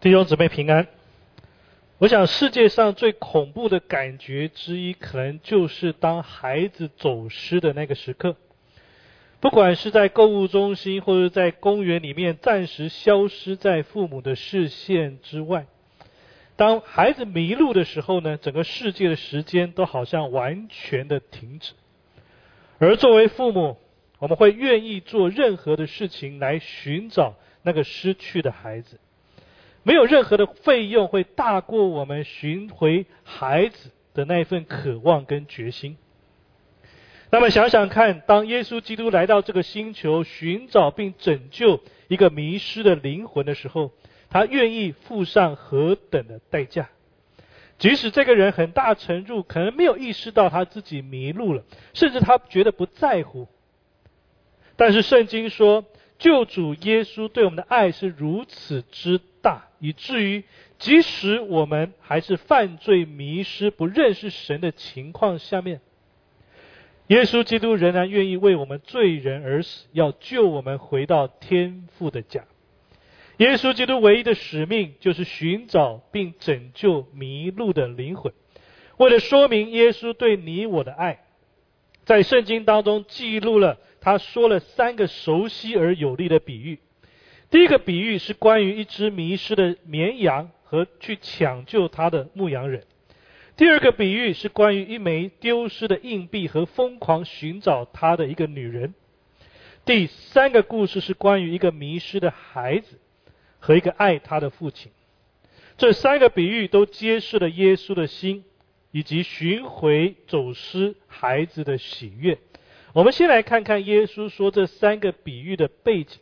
弟兄姊妹平安。我想世界上最恐怖的感觉之一，可能就是当孩子走失的那个时刻。不管是在购物中心，或者在公园里面，暂时消失在父母的视线之外。当孩子迷路的时候呢，整个世界的时间都好像完全的停止。而作为父母，我们会愿意做任何的事情来寻找那个失去的孩子。没有任何的费用会大过我们寻回孩子的那一份渴望跟决心。那么想想看，当耶稣基督来到这个星球寻找并拯救一个迷失的灵魂的时候，他愿意付上何等的代价？即使这个人很大程度可能没有意识到他自己迷路了，甚至他觉得不在乎。但是圣经说，救主耶稣对我们的爱是如此之。大以至于，即使我们还是犯罪、迷失、不认识神的情况下面，耶稣基督仍然愿意为我们罪人而死，要救我们回到天父的家。耶稣基督唯一的使命就是寻找并拯救迷路的灵魂。为了说明耶稣对你我的爱，在圣经当中记录了他说了三个熟悉而有力的比喻。第一个比喻是关于一只迷失的绵羊和去抢救它的牧羊人。第二个比喻是关于一枚丢失的硬币和疯狂寻找它的一个女人。第三个故事是关于一个迷失的孩子和一个爱他的父亲。这三个比喻都揭示了耶稣的心以及寻回走失孩子的喜悦。我们先来看看耶稣说这三个比喻的背景。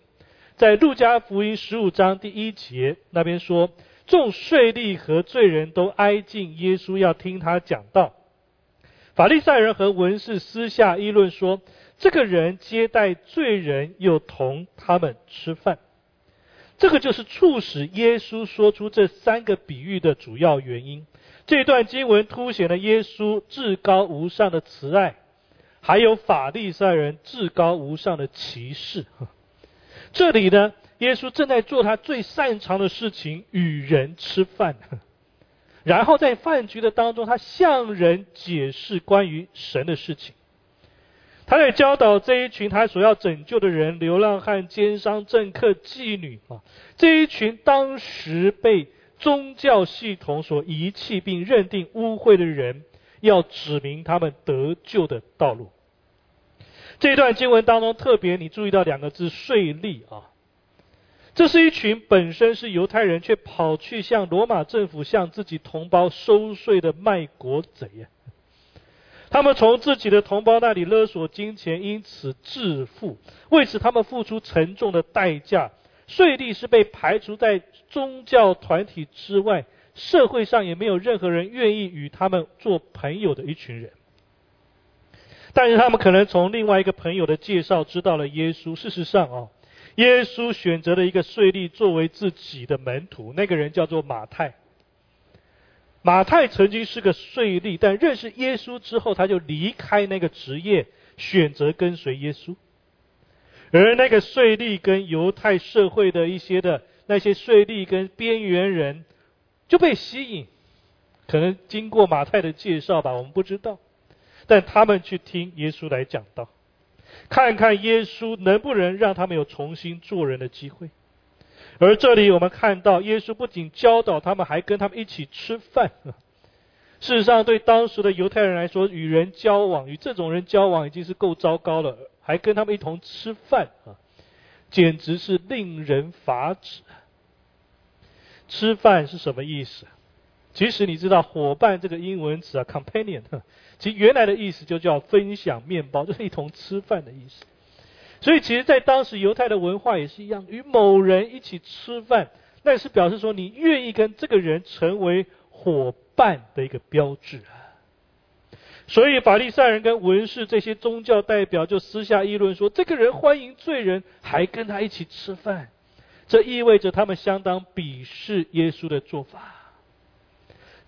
在路加福音十五章第一节那边说，众税吏和罪人都挨近耶稣，要听他讲道。法利赛人和文士私下议论说，这个人接待罪人，又同他们吃饭。这个就是促使耶稣说出这三个比喻的主要原因。这段经文凸显了耶稣至高无上的慈爱，还有法利赛人至高无上的歧视。这里呢，耶稣正在做他最擅长的事情——与人吃饭。然后在饭局的当中，他向人解释关于神的事情。他在教导这一群他所要拯救的人：流浪汉、奸商、政客、妓女啊，这一群当时被宗教系统所遗弃并认定污秽的人，要指明他们得救的道路。这段经文当中，特别你注意到两个字“税吏”啊，这是一群本身是犹太人，却跑去向罗马政府向自己同胞收税的卖国贼呀。他们从自己的同胞那里勒索金钱，因此致富，为此他们付出沉重的代价。税吏是被排除在宗教团体之外，社会上也没有任何人愿意与他们做朋友的一群人。但是他们可能从另外一个朋友的介绍知道了耶稣。事实上啊，耶稣选择了一个税吏作为自己的门徒，那个人叫做马太。马太曾经是个税吏，但认识耶稣之后，他就离开那个职业，选择跟随耶稣。而那个税吏跟犹太社会的一些的那些税吏跟边缘人就被吸引，可能经过马太的介绍吧，我们不知道。但他们去听耶稣来讲道，看看耶稣能不能让他们有重新做人的机会。而这里我们看到，耶稣不仅教导他们，还跟他们一起吃饭。事实上，对当时的犹太人来说，与人交往，与这种人交往已经是够糟糕了，还跟他们一同吃饭啊，简直是令人发指。吃饭是什么意思？其实你知道，伙伴这个英文词啊，companion，其原来的意思就叫分享面包，就是一同吃饭的意思。所以，其实，在当时犹太的文化也是一样，与某人一起吃饭，那是表示说你愿意跟这个人成为伙伴的一个标志啊。所以，法利赛人跟文士这些宗教代表就私下议论说，这个人欢迎罪人，还跟他一起吃饭，这意味着他们相当鄙视耶稣的做法。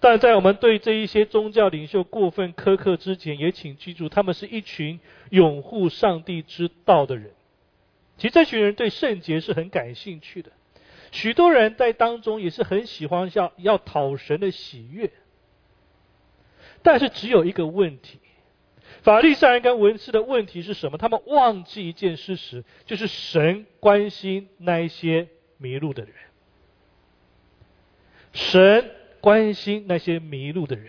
但在我们对这一些宗教领袖过分苛刻之前，也请记住，他们是一群拥护上帝之道的人。其实这群人对圣洁是很感兴趣的，许多人在当中也是很喜欢要要讨神的喜悦，但是只有一个问题：法利赛人跟文士的问题是什么？他们忘记一件事实，就是神关心那一些迷路的人。神关心那些迷路的人，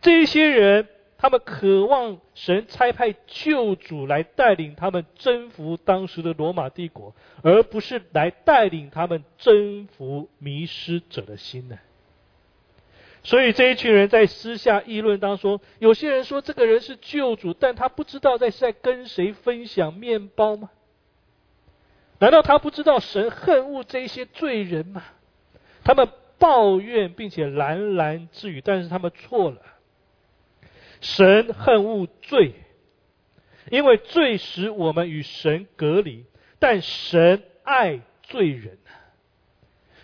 这些人。他们渴望神差派救主来带领他们征服当时的罗马帝国，而不是来带领他们征服迷失者的心呢。所以这一群人在私下议论当中，有些人说这个人是救主，但他不知道在在跟谁分享面包吗？难道他不知道神恨恶这些罪人吗？他们抱怨并且喃喃自语，但是他们错了。神恨恶罪，因为罪使我们与神隔离，但神爱罪人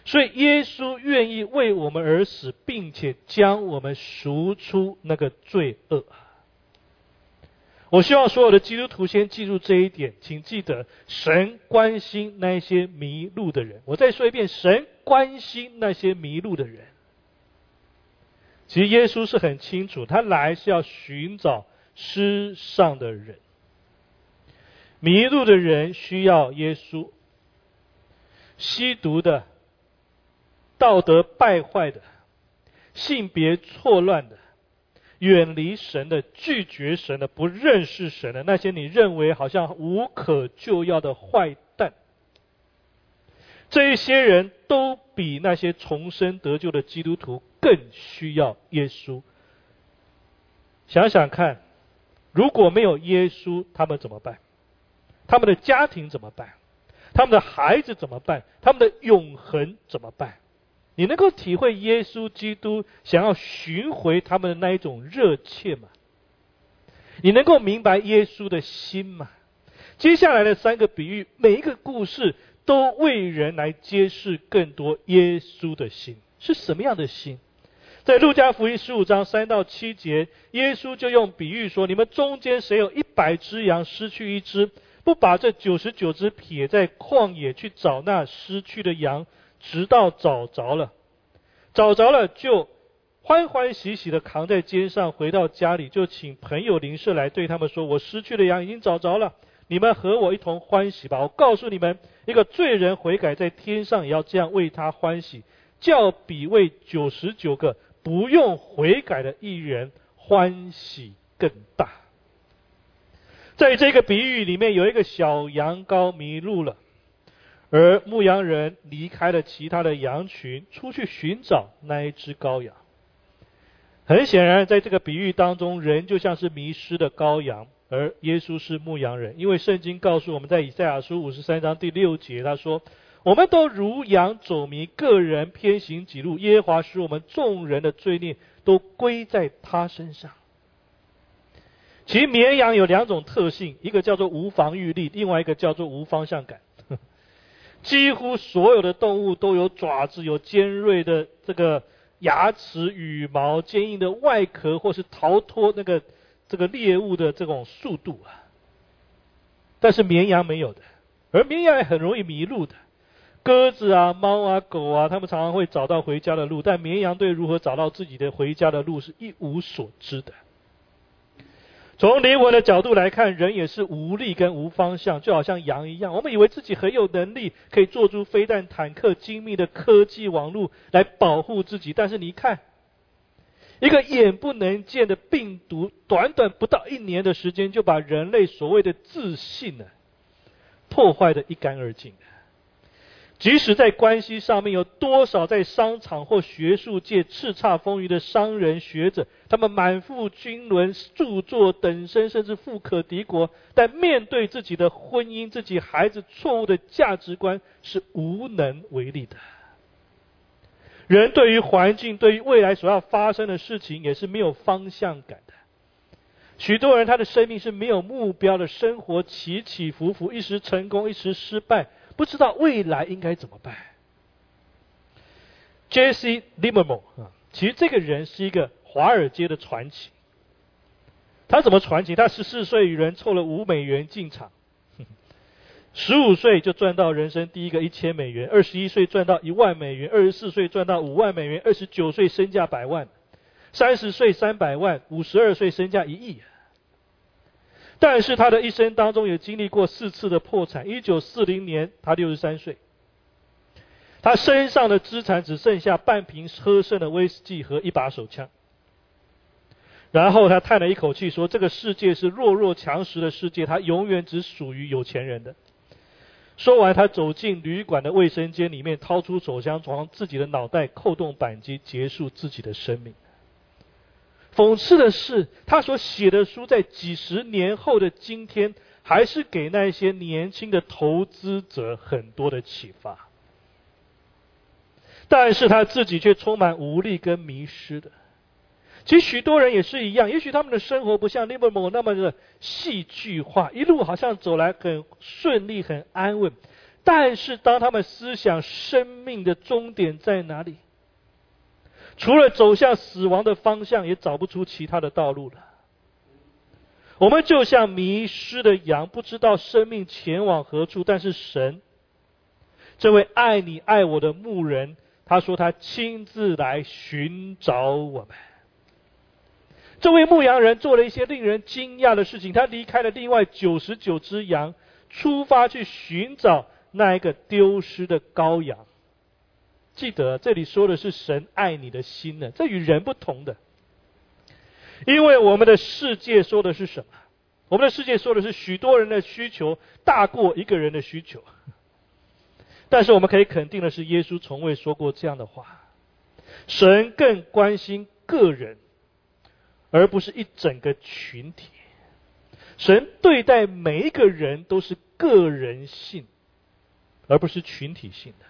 所以耶稣愿意为我们而死，并且将我们赎出那个罪恶。我希望所有的基督徒先记住这一点，请记得神关心那些迷路的人。我再说一遍，神关心那些迷路的人。其实耶稣是很清楚，他来是要寻找失上的人，迷路的人需要耶稣，吸毒的、道德败坏的、性别错乱的、远离神的、拒绝神的、不认识神的那些你认为好像无可救药的坏蛋，这一些人都比那些重生得救的基督徒。更需要耶稣。想想看，如果没有耶稣，他们怎么办？他们的家庭怎么办？他们的孩子怎么办？他们的永恒怎么办？你能够体会耶稣基督想要寻回他们的那一种热切吗？你能够明白耶稣的心吗？接下来的三个比喻，每一个故事都为人来揭示更多耶稣的心是什么样的心。在路加福音十五章三到七节，耶稣就用比喻说：“你们中间谁有一百只羊，失去一只，不把这九十九只撇在旷野去找那失去的羊，直到找着了，找着了就欢欢喜喜的扛在肩上，回到家里就请朋友邻舍来对他们说：我失去的羊已经找着了，你们和我一同欢喜吧！我告诉你们，一个罪人悔改，在天上也要这样为他欢喜，叫比为九十九个。”不用悔改的一人欢喜更大。在这个比喻里面，有一个小羊羔迷路了，而牧羊人离开了其他的羊群，出去寻找那一只羔羊。很显然，在这个比喻当中，人就像是迷失的羔羊，而耶稣是牧羊人。因为圣经告诉我们在以赛亚书五十三章第六节，他说。我们都如羊走迷，个人偏行己路。耶和华使我们众人的罪孽都归在他身上。其实绵羊有两种特性，一个叫做无防御力，另外一个叫做无方向感。几乎所有的动物都有爪子，有尖锐的这个牙齿、羽毛、坚硬的外壳，或是逃脱那个这个猎物的这种速度啊。但是绵羊没有的，而绵羊也很容易迷路的。鸽子啊、猫啊、狗啊，它们常常会找到回家的路，但绵羊对如何找到自己的回家的路是一无所知的。从灵魂的角度来看，人也是无力跟无方向，就好像羊一样。我们以为自己很有能力，可以做出飞弹、坦克、精密的科技网络来保护自己，但是你看，一个眼不能见的病毒，短短不到一年的时间，就把人类所谓的自信呢，破坏的一干二净。即使在关系上面，有多少在商场或学术界叱咤风云的商人学者，他们满腹经纶、著作等身，甚至富可敌国，但面对自己的婚姻、自己孩子错误的价值观，是无能为力的。人对于环境、对于未来所要发生的事情，也是没有方向感的。许多人他的生命是没有目标的，生活起起伏伏，一时成功，一时失败。不知道未来应该怎么办。J.C. Livermore 啊，其实这个人是一个华尔街的传奇。他怎么传奇？他十四岁与人凑了五美元进场，十五岁就赚到人生第一个一千美元，二十一岁赚到一万美元，二十四岁赚到五万美元，二十九岁身价百万，三十岁三百万，五十二岁身价一亿。但是他的一生当中也经历过四次的破产。一九四零年，他六十三岁，他身上的资产只剩下半瓶喝剩的威士忌和一把手枪。然后他叹了一口气说：“这个世界是弱肉强食的世界，它永远只属于有钱人的。”说完，他走进旅馆的卫生间里面，掏出手枪，从自己的脑袋扣动扳机，结束自己的生命。讽刺的是，他所写的书在几十年后的今天，还是给那些年轻的投资者很多的启发。但是他自己却充满无力跟迷失的。其实许多人也是一样，也许他们的生活不像 l i b e r m o 那么的戏剧化，一路好像走来很顺利、很安稳。但是当他们思想生命的终点在哪里？除了走向死亡的方向，也找不出其他的道路了。我们就像迷失的羊，不知道生命前往何处。但是神，这位爱你爱我的牧人，他说他亲自来寻找我们。这位牧羊人做了一些令人惊讶的事情，他离开了另外九十九只羊，出发去寻找那一个丢失的羔羊。记得这里说的是神爱你的心呢，这与人不同的。因为我们的世界说的是什么？我们的世界说的是许多人的需求大过一个人的需求。但是我们可以肯定的是，耶稣从未说过这样的话。神更关心个人，而不是一整个群体。神对待每一个人都是个人性，而不是群体性的。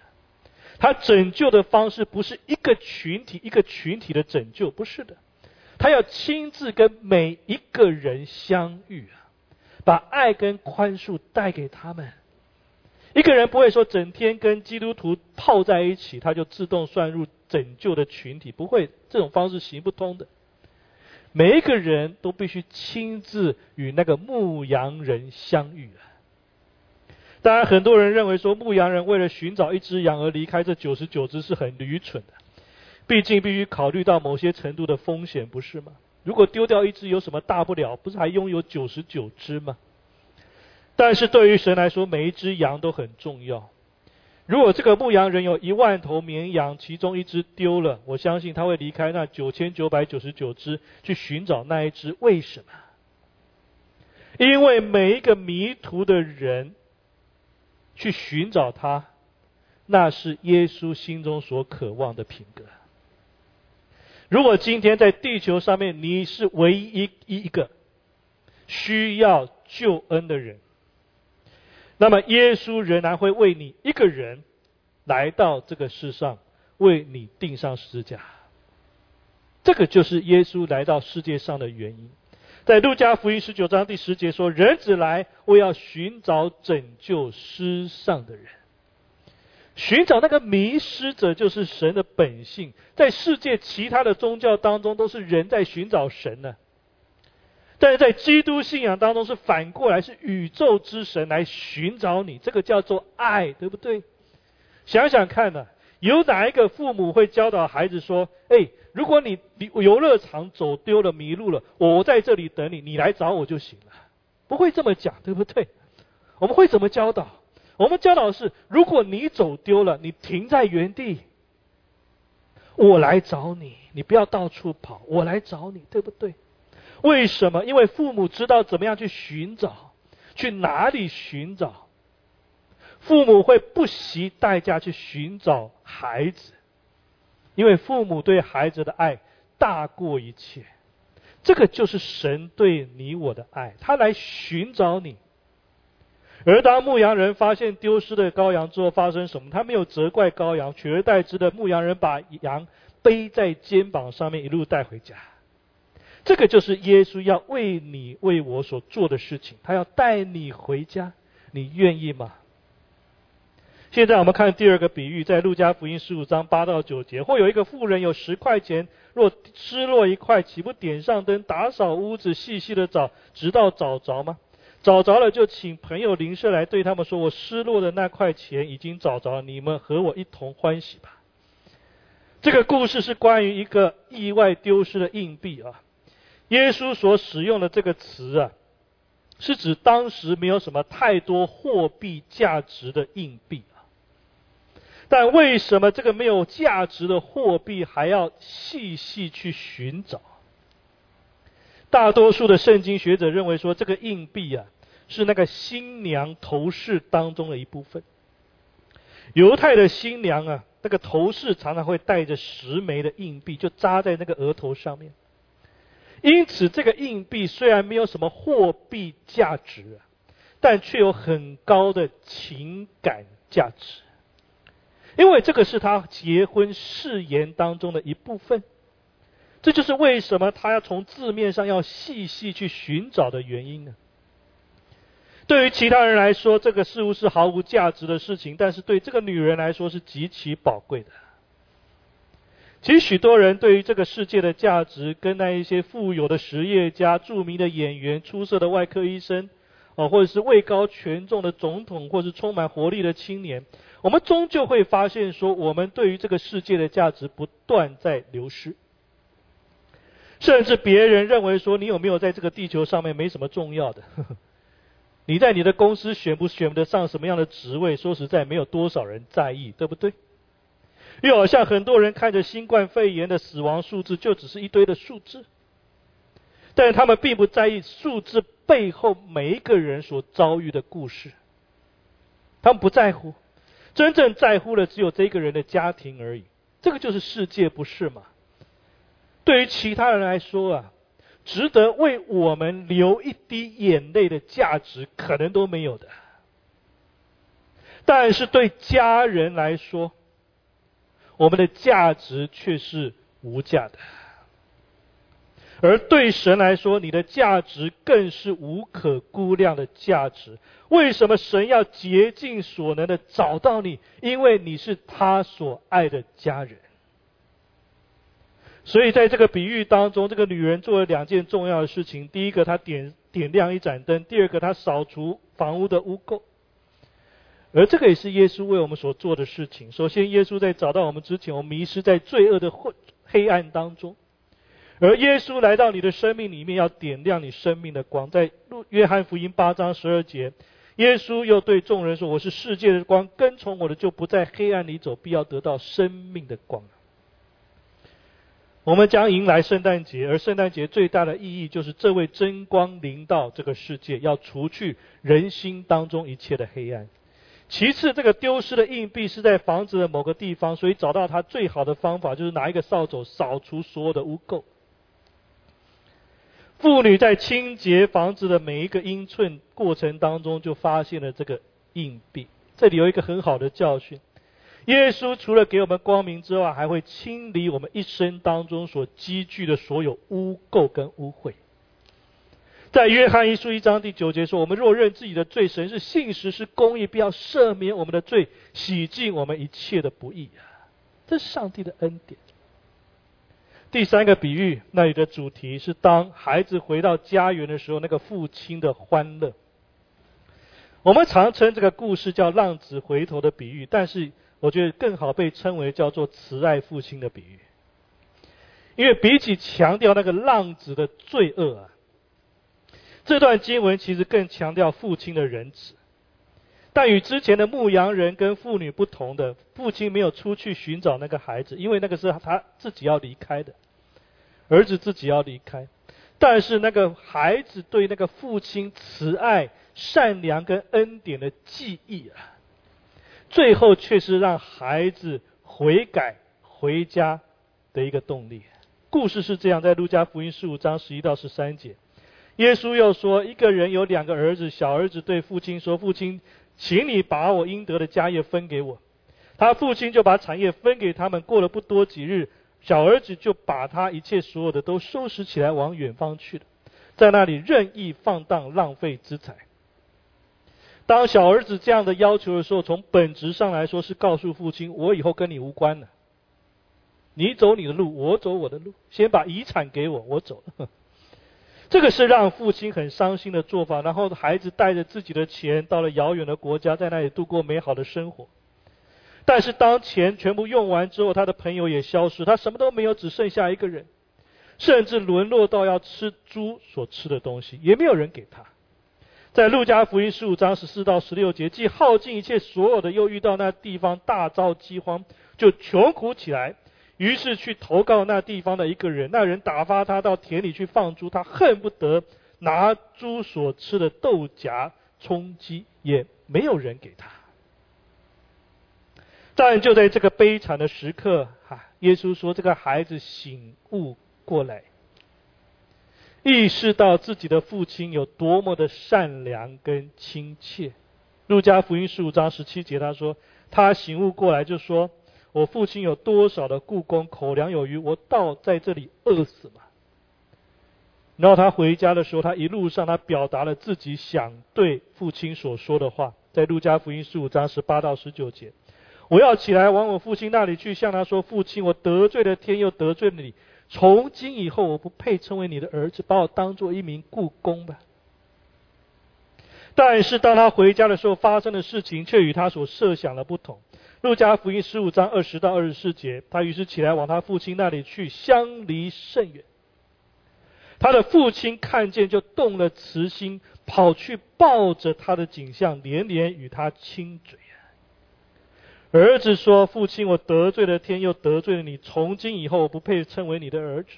他拯救的方式不是一个群体一个群体的拯救，不是的，他要亲自跟每一个人相遇啊，把爱跟宽恕带给他们。一个人不会说整天跟基督徒泡在一起，他就自动算入拯救的群体，不会，这种方式行不通的。每一个人都必须亲自与那个牧羊人相遇啊。当然，很多人认为说牧羊人为了寻找一只羊而离开这九十九只是很愚蠢的。毕竟必须考虑到某些程度的风险，不是吗？如果丢掉一只有什么大不了？不是还拥有九十九只吗？但是对于神来说，每一只羊都很重要。如果这个牧羊人有一万头绵羊，其中一只丢了，我相信他会离开那九千九百九十九只去寻找那一只。为什么？因为每一个迷途的人。去寻找他，那是耶稣心中所渴望的品格。如果今天在地球上面你是唯一一一个需要救恩的人，那么耶稣仍然会为你一个人来到这个世上，为你钉上十字架。这个就是耶稣来到世界上的原因。在路加福音十九章第十节说：“人子来，为要寻找拯救失丧的人。寻找那个迷失者，就是神的本性。在世界其他的宗教当中，都是人在寻找神呢。但是在基督信仰当中，是反过来，是宇宙之神来寻找你。这个叫做爱，对不对？想想看呢，有哪一个父母会教导孩子说：‘哎’？”如果你游乐场走丢了、迷路了，我在这里等你，你来找我就行了。不会这么讲，对不对？我们会怎么教导？我们教导是：如果你走丢了，你停在原地，我来找你，你不要到处跑，我来找你，对不对？为什么？因为父母知道怎么样去寻找，去哪里寻找。父母会不惜代价去寻找孩子。因为父母对孩子的爱大过一切，这个就是神对你我的爱。他来寻找你，而当牧羊人发现丢失的羔羊之后，发生什么？他没有责怪羔羊，取而代之的牧羊人把羊背在肩膀上面，一路带回家。这个就是耶稣要为你为我所做的事情，他要带你回家，你愿意吗？现在我们看第二个比喻，在路加福音十五章八到九节，或有一个富人有十块钱，若失落一块，岂不点上灯，打扫屋子，细细的找，直到找着吗？找着了就请朋友邻舍来对他们说：“我失落的那块钱已经找着，你们和我一同欢喜吧。”这个故事是关于一个意外丢失的硬币啊。耶稣所使用的这个词啊，是指当时没有什么太多货币价值的硬币。但为什么这个没有价值的货币还要细细去寻找？大多数的圣经学者认为说，这个硬币啊，是那个新娘头饰当中的一部分。犹太的新娘啊，那个头饰常常会带着十枚的硬币，就扎在那个额头上面。因此，这个硬币虽然没有什么货币价值啊，但却有很高的情感价值，因为这个是他结婚誓言当中的一部分。这就是为什么他要从字面上要细细去寻找的原因呢？对于其他人来说，这个似乎是毫无价值的事情，但是对这个女人来说是极其宝贵的。其实许多人对于这个世界的价值，跟那一些富有的实业家、著名的演员、出色的外科医生，哦，或者是位高权重的总统，或是充满活力的青年，我们终究会发现说，我们对于这个世界的价值不断在流失。甚至别人认为说你有没有在这个地球上面没什么重要的，你在你的公司选不选得上什么样的职位，说实在没有多少人在意，对不对？又好像很多人看着新冠肺炎的死亡数字就只是一堆的数字，但是他们并不在意数字背后每一个人所遭遇的故事，他们不在乎，真正在乎的只有这个人的家庭而已。这个就是世界，不是吗？对于其他人来说啊，值得为我们流一滴眼泪的价值可能都没有的，但是对家人来说，我们的价值却是无价的；而对神来说，你的价值更是无可估量的价值。为什么神要竭尽所能的找到你？因为你是他所爱的家人。所以在这个比喻当中，这个女人做了两件重要的事情：第一个，她点点亮一盏灯；第二个，她扫除房屋的污垢。而这个也是耶稣为我们所做的事情。首先，耶稣在找到我们之前，我们迷失在罪恶的混黑暗当中；而耶稣来到你的生命里面，要点亮你生命的光。在路约翰福音八章十二节，耶稣又对众人说：“我是世界的光，跟从我的就不在黑暗里走，必要得到生命的光。”我们将迎来圣诞节，而圣诞节最大的意义就是这位真光临到这个世界，要除去人心当中一切的黑暗。其次，这个丢失的硬币是在房子的某个地方，所以找到它最好的方法就是拿一个扫帚扫除所有的污垢。妇女在清洁房子的每一个英寸过程当中，就发现了这个硬币。这里有一个很好的教训。耶稣除了给我们光明之外，还会清理我们一生当中所积聚的所有污垢跟污秽。在约翰一书一章第九节说：“我们若认自己的罪，神是信实是公义，必要赦免我们的罪，洗净我们一切的不义。”啊，这是上帝的恩典。第三个比喻，那里的主题是当孩子回到家园的时候，那个父亲的欢乐。我们常称这个故事叫“浪子回头”的比喻，但是。我觉得更好被称为叫做慈爱父亲的比喻，因为比起强调那个浪子的罪恶啊，这段经文其实更强调父亲的仁慈。但与之前的牧羊人跟妇女不同的，父亲没有出去寻找那个孩子，因为那个是他自己要离开的，儿子自己要离开。但是那个孩子对那个父亲慈爱、善良跟恩典的记忆啊。最后却是让孩子悔改回家的一个动力。故事是这样，在路加福音十五章十一到十三节，耶稣又说：一个人有两个儿子，小儿子对父亲说：“父亲，请你把我应得的家业分给我。”他父亲就把产业分给他们。过了不多几日，小儿子就把他一切所有的都收拾起来，往远方去了，在那里任意放荡，浪费资财。当小儿子这样的要求的时候，从本质上来说是告诉父亲：我以后跟你无关了，你走你的路，我走我的路，先把遗产给我，我走了。这个是让父亲很伤心的做法。然后孩子带着自己的钱到了遥远的国家，在那里度过美好的生活。但是当钱全部用完之后，他的朋友也消失，他什么都没有，只剩下一个人，甚至沦落到要吃猪所吃的东西，也没有人给他。在路加福音十五章十四到十六节，既耗尽一切所有的，又遇到那地方大遭饥荒，就穷苦起来。于是去投告那地方的一个人，那人打发他到田里去放猪，他恨不得拿猪所吃的豆荚充饥，也没有人给他。但就在这个悲惨的时刻，哈，耶稣说：“这个孩子醒悟过来，意识到自己的父亲有多么的善良跟亲切。”路加福音十五章十七节，他说：“他醒悟过来，就说。”我父亲有多少的故宫，口粮有余，我倒在这里饿死吗？然后他回家的时候，他一路上他表达了自己想对父亲所说的话，在路加福音十五章十八到十九节，我要起来往我父亲那里去，向他说：“父亲，我得罪了天，又得罪了你，从今以后我不配称为你的儿子，把我当做一名故宫吧。”但是当他回家的时候，发生的事情却与他所设想的不同。路加福音十五章二十到二十四节，他于是起来往他父亲那里去，相离甚远。他的父亲看见，就动了慈心，跑去抱着他的景象，连连与他亲嘴。儿子说：“父亲，我得罪了天，又得罪了你，从今以后我不配称为你的儿子。”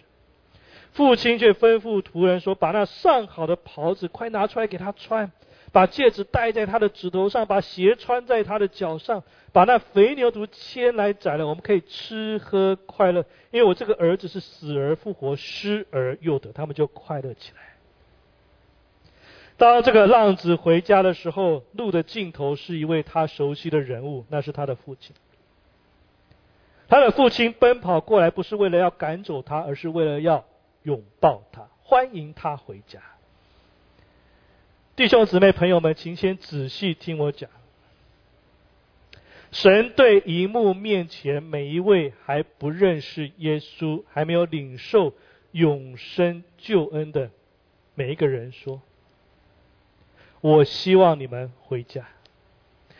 父亲却吩咐仆人说：“把那上好的袍子快拿出来给他穿。”把戒指戴在他的指头上，把鞋穿在他的脚上，把那肥牛犊牵来宰了，我们可以吃喝快乐。因为我这个儿子是死而复活，失而又得，他们就快乐起来。当这个浪子回家的时候，路的尽头是一位他熟悉的人物，那是他的父亲。他的父亲奔跑过来，不是为了要赶走他，而是为了要拥抱他，欢迎他回家。弟兄姊妹、朋友们，请先仔细听我讲。神对荧幕面前每一位还不认识耶稣、还没有领受永生救恩的每一个人说：“我希望你们回家。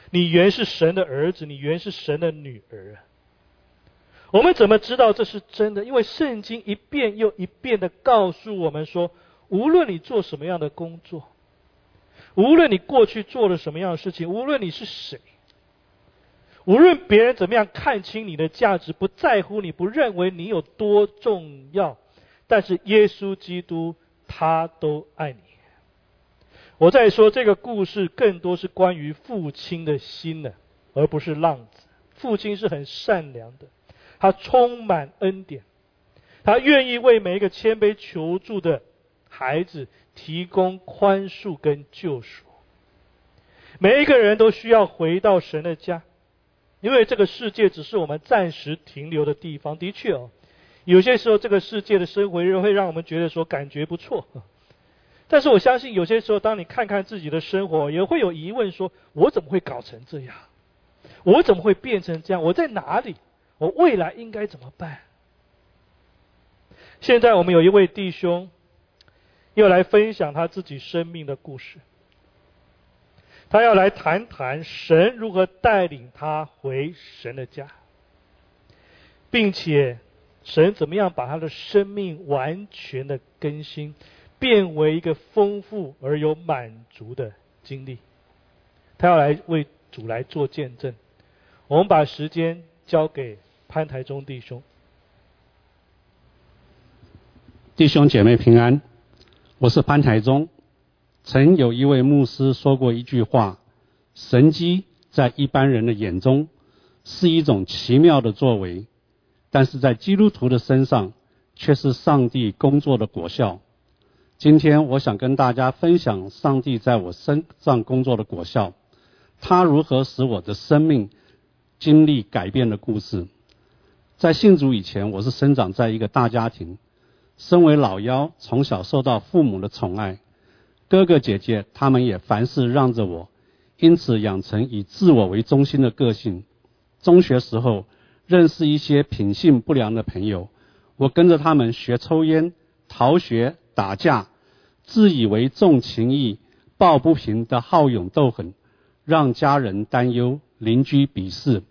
你原是神的儿子，你原是神的女儿啊！我们怎么知道这是真的？因为圣经一遍又一遍的告诉我们说，无论你做什么样的工作。”无论你过去做了什么样的事情，无论你是谁，无论别人怎么样看清你的价值，不在乎你，不认为你有多重要，但是耶稣基督他都爱你。我在说这个故事，更多是关于父亲的心的，而不是浪子。父亲是很善良的，他充满恩典，他愿意为每一个谦卑求助的孩子。提供宽恕跟救赎，每一个人都需要回到神的家，因为这个世界只是我们暂时停留的地方。的确哦，有些时候这个世界的生活会让我们觉得说感觉不错，但是我相信有些时候，当你看看自己的生活，也会有疑问：说我怎么会搞成这样？我怎么会变成这样？我在哪里？我未来应该怎么办？现在我们有一位弟兄。又来分享他自己生命的故事。他要来谈谈神如何带领他回神的家，并且神怎么样把他的生命完全的更新，变为一个丰富而有满足的经历。他要来为主来做见证。我们把时间交给潘台中弟兄。弟兄姐妹平安。我是潘台中，曾有一位牧师说过一句话：神机在一般人的眼中是一种奇妙的作为，但是在基督徒的身上却是上帝工作的果效。今天我想跟大家分享上帝在我身上工作的果效，他如何使我的生命经历改变的故事。在信主以前，我是生长在一个大家庭。身为老幺，从小受到父母的宠爱，哥哥姐姐他们也凡事让着我，因此养成以自我为中心的个性。中学时候认识一些品性不良的朋友，我跟着他们学抽烟、逃学、打架，自以为重情义、抱不平的好勇斗狠，让家人担忧、邻居鄙视，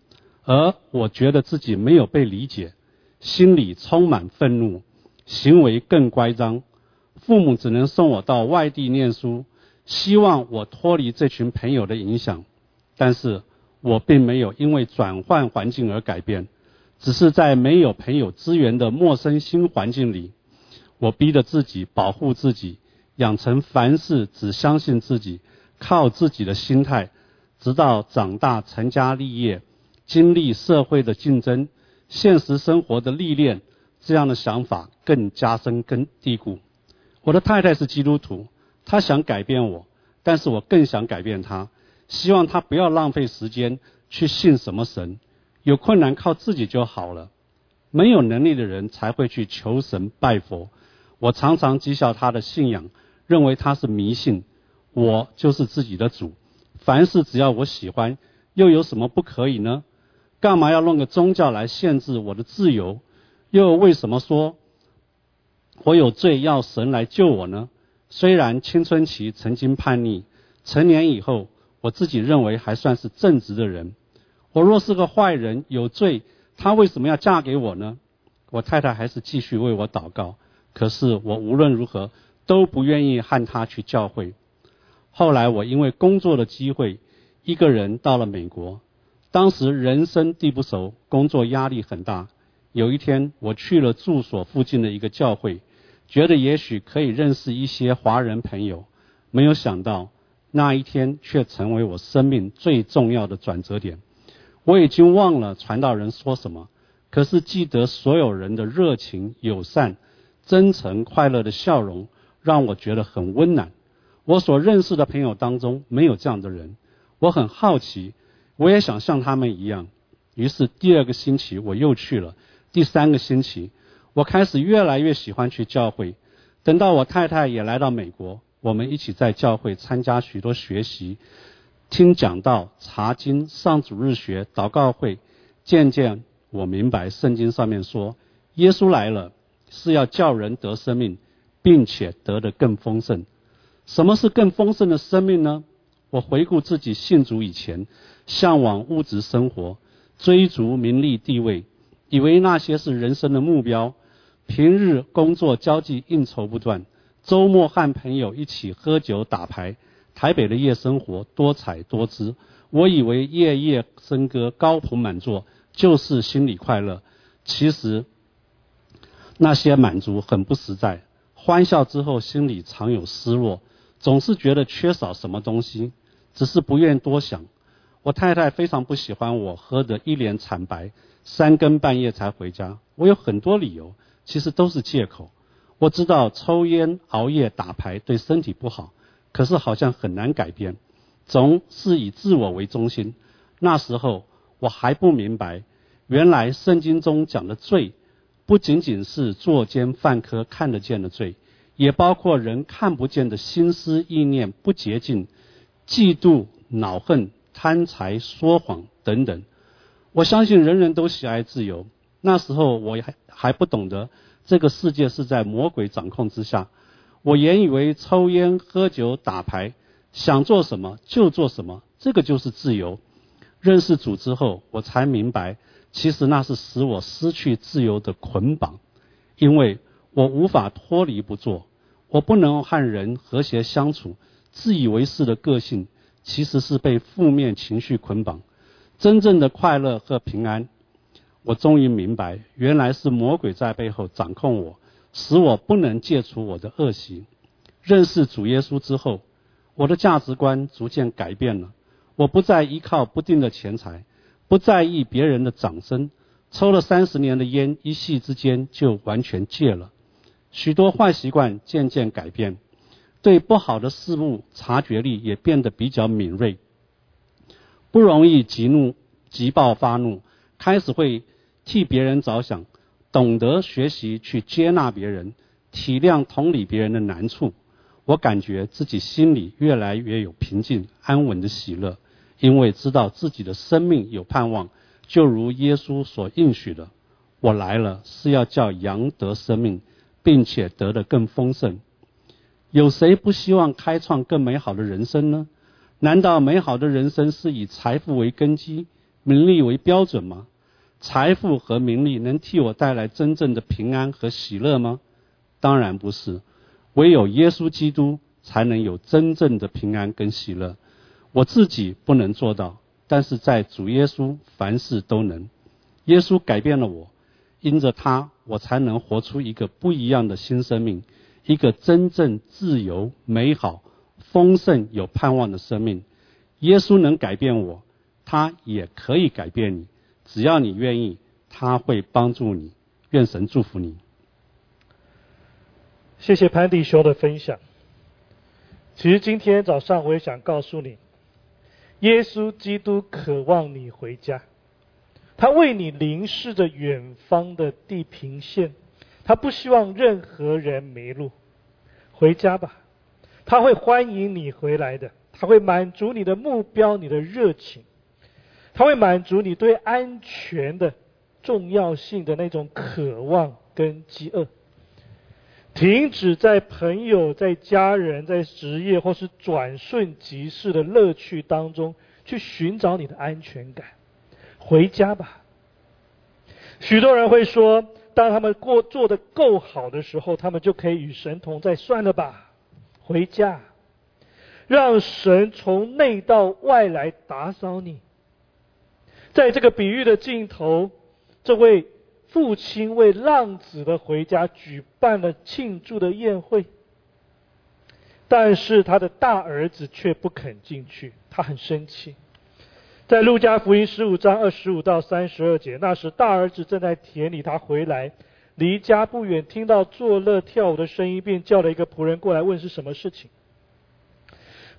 而我觉得自己没有被理解，心里充满愤怒，行为更乖张。父母只能送我到外地念书，希望我脱离这群朋友的影响，但是我并没有因为转换环境而改变，只是在没有朋友资源的陌生新环境里，我逼着自己保护自己，养成凡事只相信自己、靠自己的心态，直到长大成家立业，经历社会的竞争、现实生活的历练，这样的想法更加深根蒂固。我的太太是基督徒，她想改变我，但是我更想改变她，希望她不要浪费时间去信什么神，有困难靠自己就好了。没有能力的人才会去求神拜佛。我常常讥笑她的信仰，认为她是迷信。我就是自己的主，凡事只要我喜欢，又有什么不可以呢？干嘛要弄个宗教来限制我的自由？又为什么说？我有罪，要神来救我呢？虽然青春期曾经叛逆，成年以后，我自己认为还算是正直的人。我若是个坏人，有罪，他为什么要嫁给我呢？我太太还是继续为我祷告，可是我无论如何都不愿意和他去教会。后来我因为工作的机会，一个人到了美国。当时人生地不熟，工作压力很大。有一天，我去了住所附近的一个教会。觉得也许可以认识一些华人朋友，没有想到那一天却成为我生命最重要的转折点。我已经忘了传道人说什么，可是记得所有人的热情、友善、真诚、快乐的笑容，让我觉得很温暖。我所认识的朋友当中没有这样的人，我很好奇，我也想像他们一样。于是第二个星期我又去了，第三个星期。我开始越来越喜欢去教会。等到我太太也来到美国，我们一起在教会参加许多学习、听讲道、查经、上主日学、祷告会。渐渐我明白，圣经上面说，耶稣来了是要叫人得生命，并且得的更丰盛。什么是更丰盛的生命呢？我回顾自己信主以前，向往物质生活，追逐名利地位，以为那些是人生的目标。平日工作交际应酬不断，周末和朋友一起喝酒打牌。台北的夜生活多彩多姿，我以为夜夜笙歌、高朋满座就是心里快乐。其实那些满足很不实在，欢笑之后心里常有失落，总是觉得缺少什么东西，只是不愿多想。我太太非常不喜欢我喝得一脸惨白，三更半夜才回家。我有很多理由。其实都是借口。我知道抽烟、熬夜、打牌对身体不好，可是好像很难改变，总是以自我为中心。那时候我还不明白，原来圣经中讲的罪，不仅仅是作奸犯科看得见的罪，也包括人看不见的心思意念不洁净、嫉妒、恼恨、贪财、说谎等等。我相信人人都喜爱自由。那时候我还还不懂得这个世界是在魔鬼掌控之下，我原以为抽烟、喝酒、打牌，想做什么就做什么，这个就是自由。认识主之后，我才明白，其实那是使我失去自由的捆绑，因为我无法脱离不做，我不能和人和谐相处，自以为是的个性其实是被负面情绪捆绑，真正的快乐和平安。我终于明白，原来是魔鬼在背后掌控我，使我不能戒除我的恶习。认识主耶稣之后，我的价值观逐渐改变了。我不再依靠不定的钱财，不在意别人的掌声。抽了三十年的烟，一夕之间就完全戒了。许多坏习惯渐渐改变，对不好的事物察觉力也变得比较敏锐，不容易急怒、急暴发怒，开始会。替别人着想，懂得学习去接纳别人，体谅同理别人的难处。我感觉自己心里越来越有平静、安稳的喜乐，因为知道自己的生命有盼望。就如耶稣所应许的：“我来了是要叫羊得生命，并且得的更丰盛。”有谁不希望开创更美好的人生呢？难道美好的人生是以财富为根基、名利为标准吗？财富和名利能替我带来真正的平安和喜乐吗？当然不是。唯有耶稣基督才能有真正的平安跟喜乐。我自己不能做到，但是在主耶稣凡事都能。耶稣改变了我，因着他，我才能活出一个不一样的新生命。一个真正自由、美好、丰盛、有盼望的生命，耶稣能改变我，他也可以改变你。只要你愿意，他会帮助你。愿神祝福你。谢谢潘迪兄的分享。其实今天早上我也想告诉你，耶稣基督渴望你回家，他为你凝视着远方的地平线。他不希望任何人迷路，回家吧，他会欢迎你回来的，他会满足你的目标、你的热情，他会满足你对安全的重要性的那种渴望跟饥饿。停止在朋友、在家人、在职业或是转瞬即逝的乐趣当中去寻找你的安全感，回家吧。许多人会说。当他们过做的够好的时候，他们就可以与神同在。算了吧，回家，让神从内到外来打扫你。在这个比喻的尽头，这位父亲为浪子的回家举办了庆祝的宴会，但是他的大儿子却不肯进去，他很生气。在路加福音十五章二十五到三十二节，那时大儿子正在田里，他回来，离家不远，听到作乐跳舞的声音，便叫了一个仆人过来问是什么事情。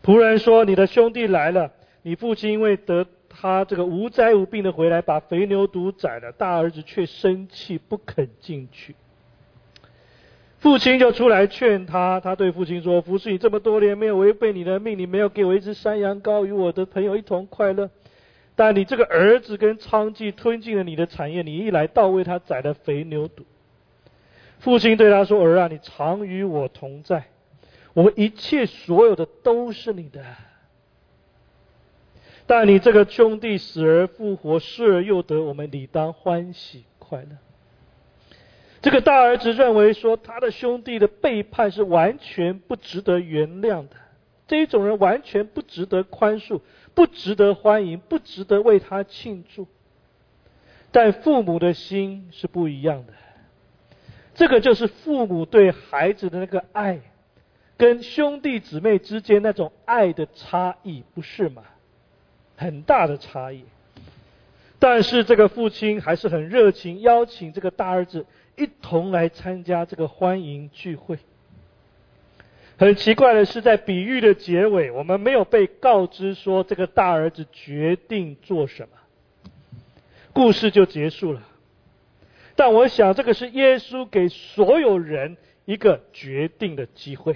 仆人说：“你的兄弟来了，你父亲因为得他这个无灾无病的回来，把肥牛犊宰了，大儿子却生气不肯进去。父亲就出来劝他，他对父亲说：服侍你这么多年，没有违背你的命，你没有给我一只山羊羔与我的朋友一同快乐。”但你这个儿子跟娼妓吞进了你的产业，你一来到为他宰了肥牛犊。父亲对他说：“儿啊，你常与我同在，我们一切所有的都是你的。但你这个兄弟死而复活，失而又得，我们理当欢喜快乐。”这个大儿子认为说，他的兄弟的背叛是完全不值得原谅的，这一种人完全不值得宽恕。不值得欢迎，不值得为他庆祝。但父母的心是不一样的，这个就是父母对孩子的那个爱，跟兄弟姊妹之间那种爱的差异，不是吗？很大的差异。但是这个父亲还是很热情，邀请这个大儿子一同来参加这个欢迎聚会。很奇怪的是，在比喻的结尾，我们没有被告知说这个大儿子决定做什么，故事就结束了。但我想，这个是耶稣给所有人一个决定的机会。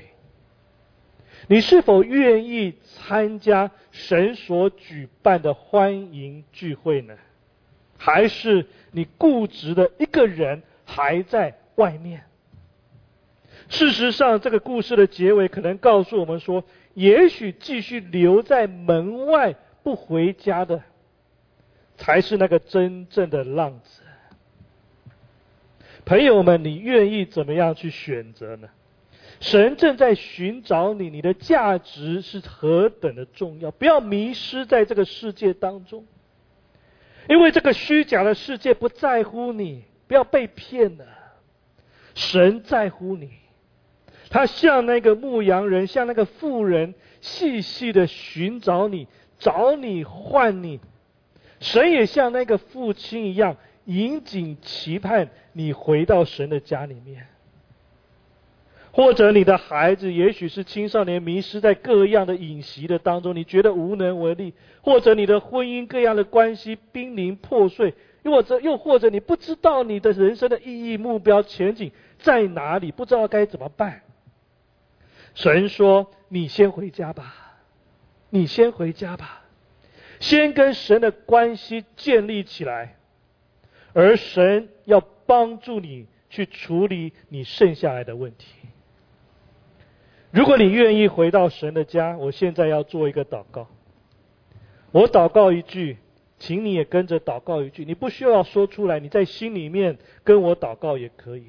你是否愿意参加神所举办的欢迎聚会呢？还是你固执的一个人还在外面？事实上，这个故事的结尾可能告诉我们说，也许继续留在门外不回家的，才是那个真正的浪子。朋友们，你愿意怎么样去选择呢？神正在寻找你，你的价值是何等的重要！不要迷失在这个世界当中，因为这个虚假的世界不在乎你，不要被骗了。神在乎你。他像那个牧羊人，像那个妇人，细细的寻找你，找你换你。神也像那个父亲一样，引颈期盼你回到神的家里面。或者你的孩子，也许是青少年，迷失在各样的隐习的当中，你觉得无能为力；或者你的婚姻各样的关系濒临破碎；又或者又或者你不知道你的人生的意义、目标、前景在哪里，不知道该怎么办。神说：“你先回家吧，你先回家吧，先跟神的关系建立起来，而神要帮助你去处理你剩下来的问题。如果你愿意回到神的家，我现在要做一个祷告。我祷告一句，请你也跟着祷告一句。你不需要说出来，你在心里面跟我祷告也可以。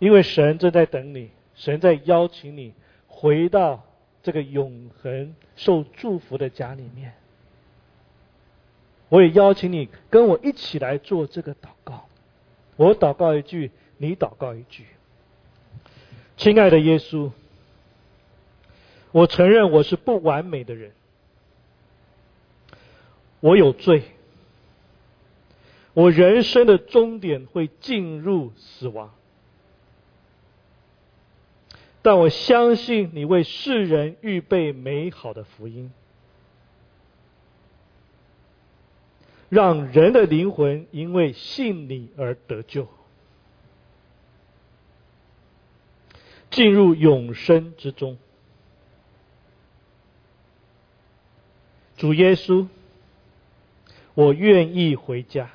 因为神正在等你，神在邀请你回到这个永恒受祝福的家里面。我也邀请你跟我一起来做这个祷告。我祷告一句，你祷告一句。亲爱的耶稣，我承认我是不完美的人，我有罪，我人生的终点会进入死亡。但我相信你为世人预备美好的福音，让人的灵魂因为信你而得救，进入永生之中。主耶稣，我愿意回家，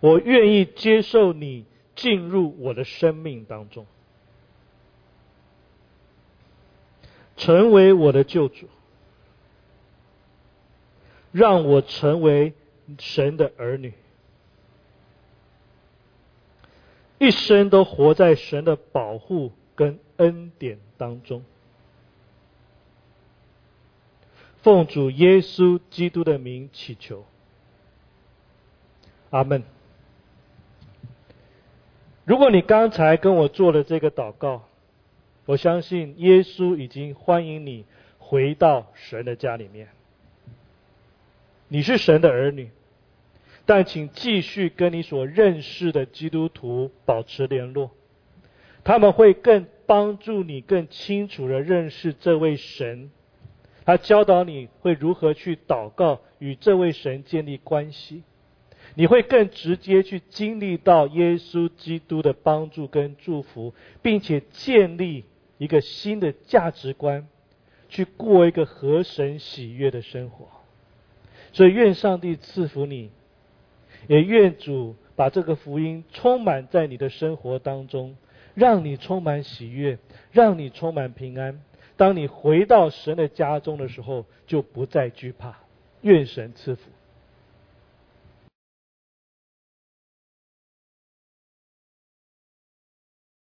我愿意接受你进入我的生命当中。成为我的救主，让我成为神的儿女，一生都活在神的保护跟恩典当中。奉主耶稣基督的名祈求，阿门。如果你刚才跟我做了这个祷告，我相信耶稣已经欢迎你回到神的家里面。你是神的儿女，但请继续跟你所认识的基督徒保持联络，他们会更帮助你更清楚的认识这位神，他教导你会如何去祷告，与这位神建立关系，你会更直接去经历到耶稣基督的帮助跟祝福，并且建立。一个新的价值观，去过一个合神喜悦的生活。所以，愿上帝赐福你，也愿主把这个福音充满在你的生活当中，让你充满喜悦，让你充满平安。当你回到神的家中的时候，就不再惧怕。愿神赐福。